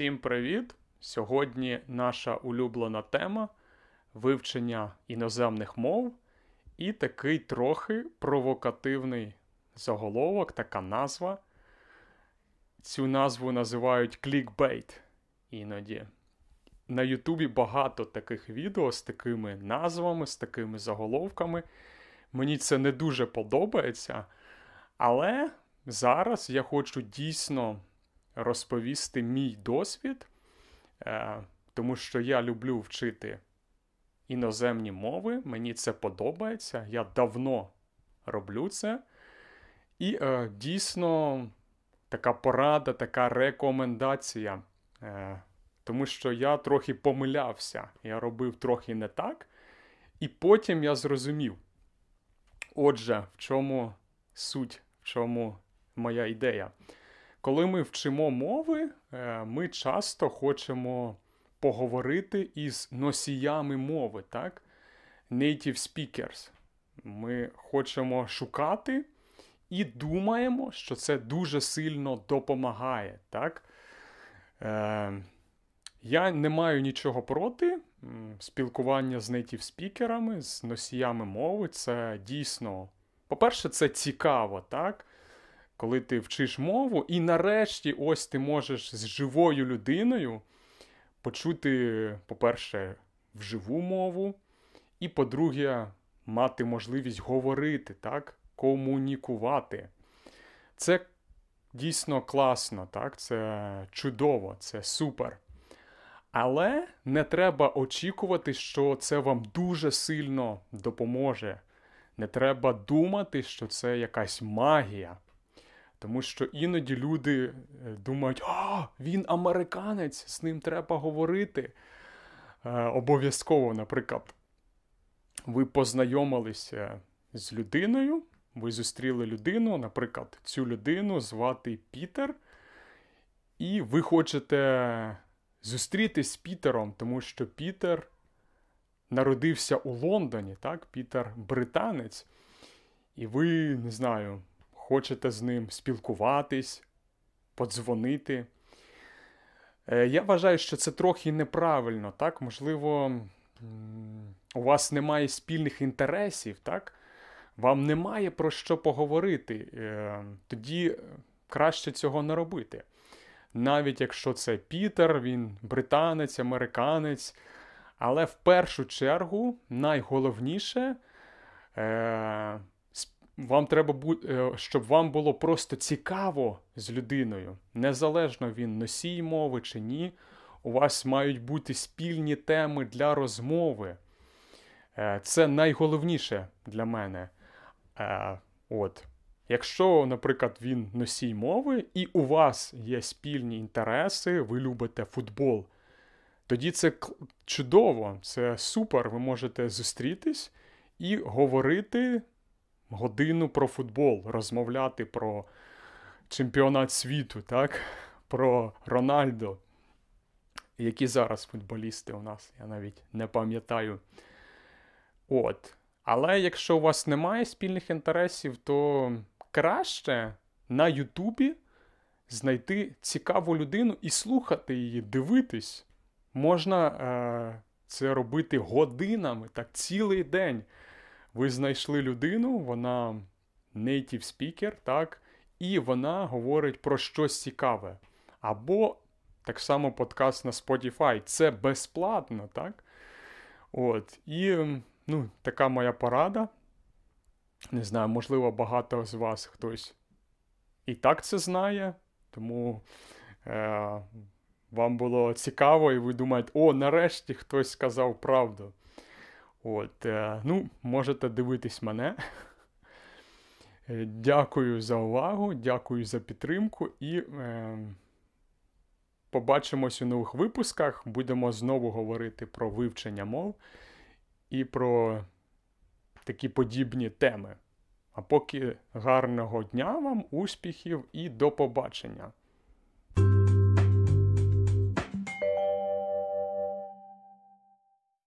Всім привіт! Сьогодні наша улюблена тема вивчення іноземних мов і такий трохи провокативний заголовок, така назва. Цю назву називають клікбейт іноді. На Ютубі багато таких відео з такими назвами, з такими заголовками. Мені це не дуже подобається. Але зараз я хочу дійсно розповісти мій досвід, е, тому що я люблю вчити іноземні мови, мені це подобається. Я давно роблю це. І е, дійсно така порада, така рекомендація. Е, тому що я трохи помилявся, я робив трохи не так. І потім я зрозумів. Отже, в чому суть, в чому моя ідея? Коли ми вчимо мови, е, ми часто хочемо поговорити із носіями мови, так? Native speakers. Ми хочемо шукати і думаємо, що це дуже сильно допомагає. так? Е, Я не маю нічого проти. Спілкування з native спікерами, з носіями мови. Це дійсно, по-перше, це цікаво, так? Коли ти вчиш мову, і нарешті ось ти можеш з живою людиною почути, по-перше, вживу мову, і, по-друге, мати можливість говорити, так, комунікувати. Це дійсно класно, так, це чудово, це супер. Але не треба очікувати, що це вам дуже сильно допоможе. Не треба думати, що це якась магія. Тому що іноді люди е, думають, а, він американець, з ним треба говорити. Е, Обов'язково, наприклад, ви познайомилися з людиною, ви зустріли людину, наприклад, цю людину звати Пітер, і ви хочете зустрітись з Пітером, тому що Пітер народився у Лондоні, так? Пітер британець, і ви не знаю хочете з ним спілкуватись, подзвонити. Е, я вважаю, що це трохи неправильно, так? Можливо, у вас немає спільних інтересів, так? Вам немає про що поговорити. Е, тоді краще цього не робити. Навіть якщо це Пітер, він британець, американець. Але в першу чергу найголовніше е, вам треба бути, щоб вам було просто цікаво з людиною. Незалежно він носій мови чи ні. У вас мають бути спільні теми для розмови. Е, це найголовніше для мене. Е, от. Якщо, наприклад, він носій мови, і у вас є спільні інтереси, ви любите футбол, тоді це чудово, це супер. Ви можете зустрітись і говорити годину про футбол, розмовляти про чемпіонат світу, так? про Рональдо. Які зараз футболісти у нас, я навіть не пам'ятаю. От. Але якщо у вас немає спільних інтересів, то краще на Ютубі знайти цікаву людину і слухати її, дивитись. Можна е, це робити годинами, так, цілий день. Ви знайшли людину, вона native speaker, так, і вона говорить про щось цікаве. Або так само подкаст на Spotify. Це безплатно, так? От. І ну, така моя порада. Не знаю, можливо, багато з вас хтось і так це знає, тому е, вам було цікаво, і ви думаєте, о, нарешті хтось сказав правду. От, е, ну, Можете дивитись мене. Е, дякую за увагу, дякую за підтримку і е, побачимось у нових випусках. Будемо знову говорити про вивчення мов і про такі подібні теми. А поки гарного дня вам, успіхів і до побачення!